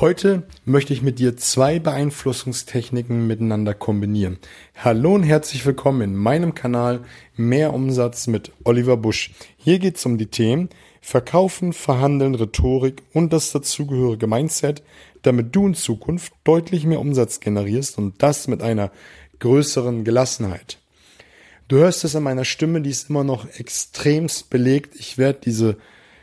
Heute möchte ich mit dir zwei Beeinflussungstechniken miteinander kombinieren. Hallo und herzlich willkommen in meinem Kanal Mehr Umsatz mit Oliver Busch. Hier geht es um die Themen Verkaufen, Verhandeln, Rhetorik und das dazugehörige Mindset, damit du in Zukunft deutlich mehr Umsatz generierst und das mit einer größeren Gelassenheit. Du hörst es an meiner Stimme, die ist immer noch extremst belegt. Ich werde diese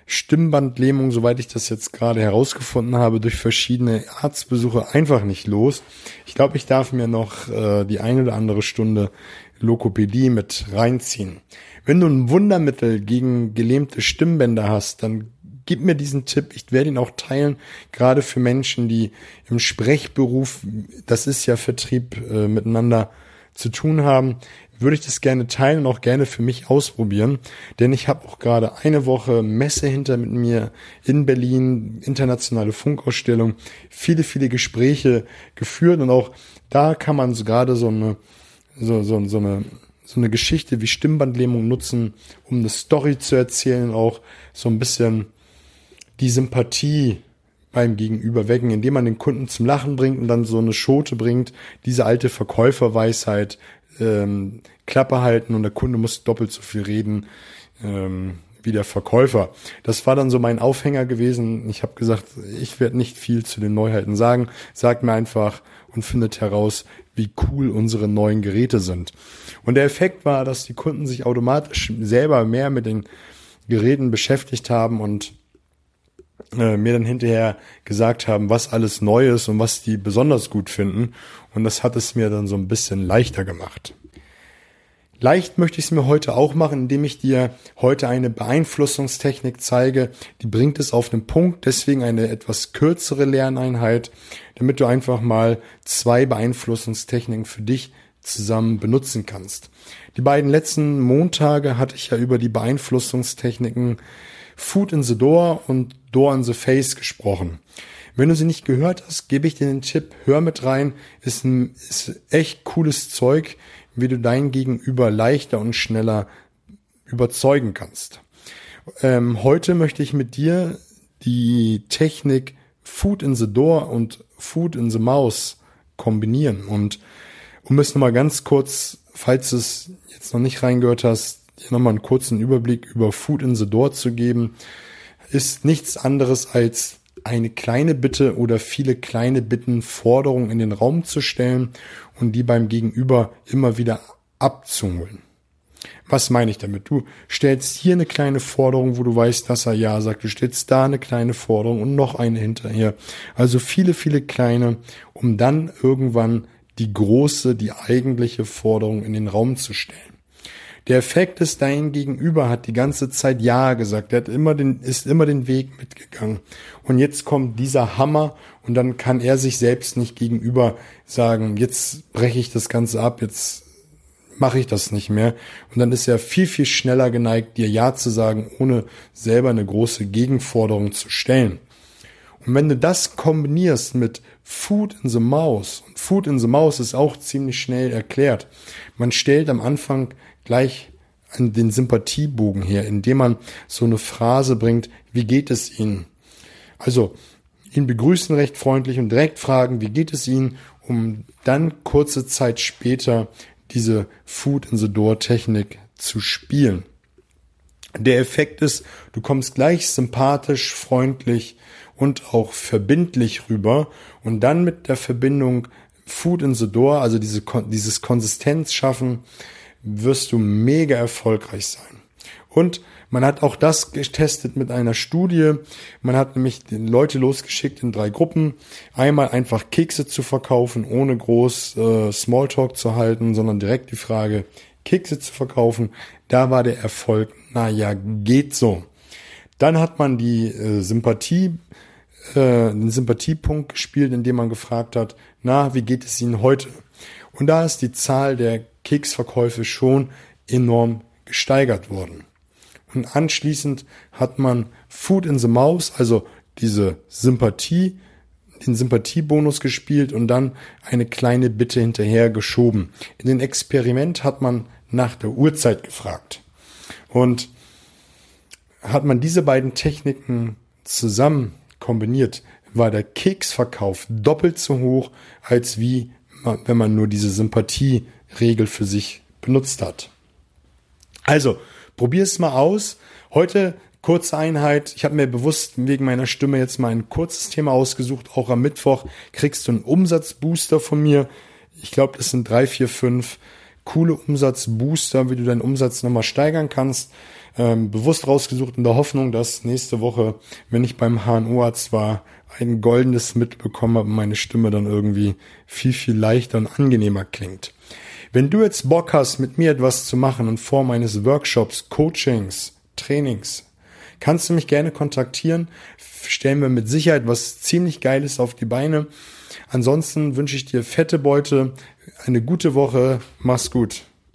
Stimmbandlähmung, soweit ich das jetzt gerade herausgefunden habe, durch verschiedene Arztbesuche einfach nicht los. Ich glaube, ich darf mir noch äh, die eine oder andere Stunde Lokopädie mit reinziehen. Wenn du ein Wundermittel gegen gelähmte Stimmbänder hast, dann gib mir diesen Tipp. Ich werde ihn auch teilen, gerade für Menschen, die im Sprechberuf, das ist ja Vertrieb, äh, miteinander zu tun haben würde ich das gerne teilen und auch gerne für mich ausprobieren. Denn ich habe auch gerade eine Woche Messe hinter mit mir in Berlin, internationale Funkausstellung, viele, viele Gespräche geführt und auch da kann man gerade so eine, so, so, so eine, so eine Geschichte wie Stimmbandlähmung nutzen, um eine Story zu erzählen, auch so ein bisschen die Sympathie beim Gegenüber wecken, indem man den Kunden zum Lachen bringt und dann so eine Schote bringt, diese alte Verkäuferweisheit, ähm, Klappe halten und der Kunde muss doppelt so viel reden ähm, wie der Verkäufer. Das war dann so mein Aufhänger gewesen. Ich habe gesagt, ich werde nicht viel zu den Neuheiten sagen. Sagt mir einfach und findet heraus, wie cool unsere neuen Geräte sind. Und der Effekt war, dass die Kunden sich automatisch selber mehr mit den Geräten beschäftigt haben und äh, mir dann hinterher gesagt haben, was alles neu ist und was die besonders gut finden. Und das hat es mir dann so ein bisschen leichter gemacht. Leicht möchte ich es mir heute auch machen, indem ich dir heute eine Beeinflussungstechnik zeige. Die bringt es auf den Punkt, deswegen eine etwas kürzere Lerneinheit, damit du einfach mal zwei Beeinflussungstechniken für dich zusammen benutzen kannst. Die beiden letzten Montage hatte ich ja über die Beeinflussungstechniken Food in the Door und Door in the Face gesprochen. Wenn du sie nicht gehört hast, gebe ich dir den Tipp, hör mit rein. Ist, ein, ist echt cooles Zeug, wie du dein Gegenüber leichter und schneller überzeugen kannst. Ähm, heute möchte ich mit dir die Technik Food in the Door und Food in the Mouse kombinieren. Und um es nochmal ganz kurz, falls du es jetzt noch nicht reingehört hast, nochmal einen kurzen Überblick über Food in the Door zu geben, ist nichts anderes als eine kleine Bitte oder viele kleine Bitten, Forderungen in den Raum zu stellen und die beim Gegenüber immer wieder abzuholen. Was meine ich damit? Du stellst hier eine kleine Forderung, wo du weißt, dass er ja sagt. Du stellst da eine kleine Forderung und noch eine hinterher. Also viele, viele kleine, um dann irgendwann die große, die eigentliche Forderung in den Raum zu stellen. Der Effekt ist, dein Gegenüber hat die ganze Zeit Ja gesagt. Er hat immer den, ist immer den Weg mitgegangen. Und jetzt kommt dieser Hammer und dann kann er sich selbst nicht gegenüber sagen, jetzt breche ich das Ganze ab, jetzt mache ich das nicht mehr. Und dann ist er viel, viel schneller geneigt, dir Ja zu sagen, ohne selber eine große Gegenforderung zu stellen. Und wenn du das kombinierst mit Food in the Mouse, und Food in the Mouse ist auch ziemlich schnell erklärt. Man stellt am Anfang gleich an den Sympathiebogen her, indem man so eine Phrase bringt, wie geht es Ihnen? Also, ihn begrüßen recht freundlich und direkt fragen, wie geht es Ihnen, um dann kurze Zeit später diese Food in the Door Technik zu spielen. Der Effekt ist, du kommst gleich sympathisch, freundlich und auch verbindlich rüber und dann mit der Verbindung Food in the Door, also diese, dieses Konsistenz schaffen, wirst du mega erfolgreich sein. Und man hat auch das getestet mit einer Studie. Man hat nämlich Leute losgeschickt in drei Gruppen. Einmal einfach Kekse zu verkaufen, ohne groß äh, Smalltalk zu halten, sondern direkt die Frage, Kekse zu verkaufen. Da war der Erfolg, na ja, geht so. Dann hat man die äh, Sympathie, äh, den Sympathiepunkt gespielt, indem man gefragt hat, na, wie geht es Ihnen heute? Und da ist die Zahl der Keksverkäufe schon enorm gesteigert worden. Und anschließend hat man Food in the Mouse, also diese Sympathie, den Sympathiebonus gespielt und dann eine kleine Bitte hinterher geschoben. In den Experiment hat man nach der Uhrzeit gefragt. Und hat man diese beiden Techniken zusammen kombiniert, war der Keksverkauf doppelt so hoch, als wie wenn man nur diese Sympathieregel für sich benutzt hat. Also, probier es mal aus. Heute kurze Einheit. Ich habe mir bewusst wegen meiner Stimme jetzt mal ein kurzes Thema ausgesucht. Auch am Mittwoch kriegst du einen Umsatzbooster von mir. Ich glaube, das sind drei, vier, fünf coole Umsatzbooster, wie du deinen Umsatz nochmal steigern kannst. Ähm, bewusst rausgesucht in der Hoffnung, dass nächste Woche, wenn ich beim HNO-Arzt war, ein goldenes mitbekommen habe und meine Stimme dann irgendwie viel, viel leichter und angenehmer klingt. Wenn du jetzt Bock hast, mit mir etwas zu machen in Form eines Workshops, Coachings, Trainings, kannst du mich gerne kontaktieren. Stellen wir mit Sicherheit was ziemlich Geiles auf die Beine. Ansonsten wünsche ich dir fette Beute, eine gute Woche, mach's gut.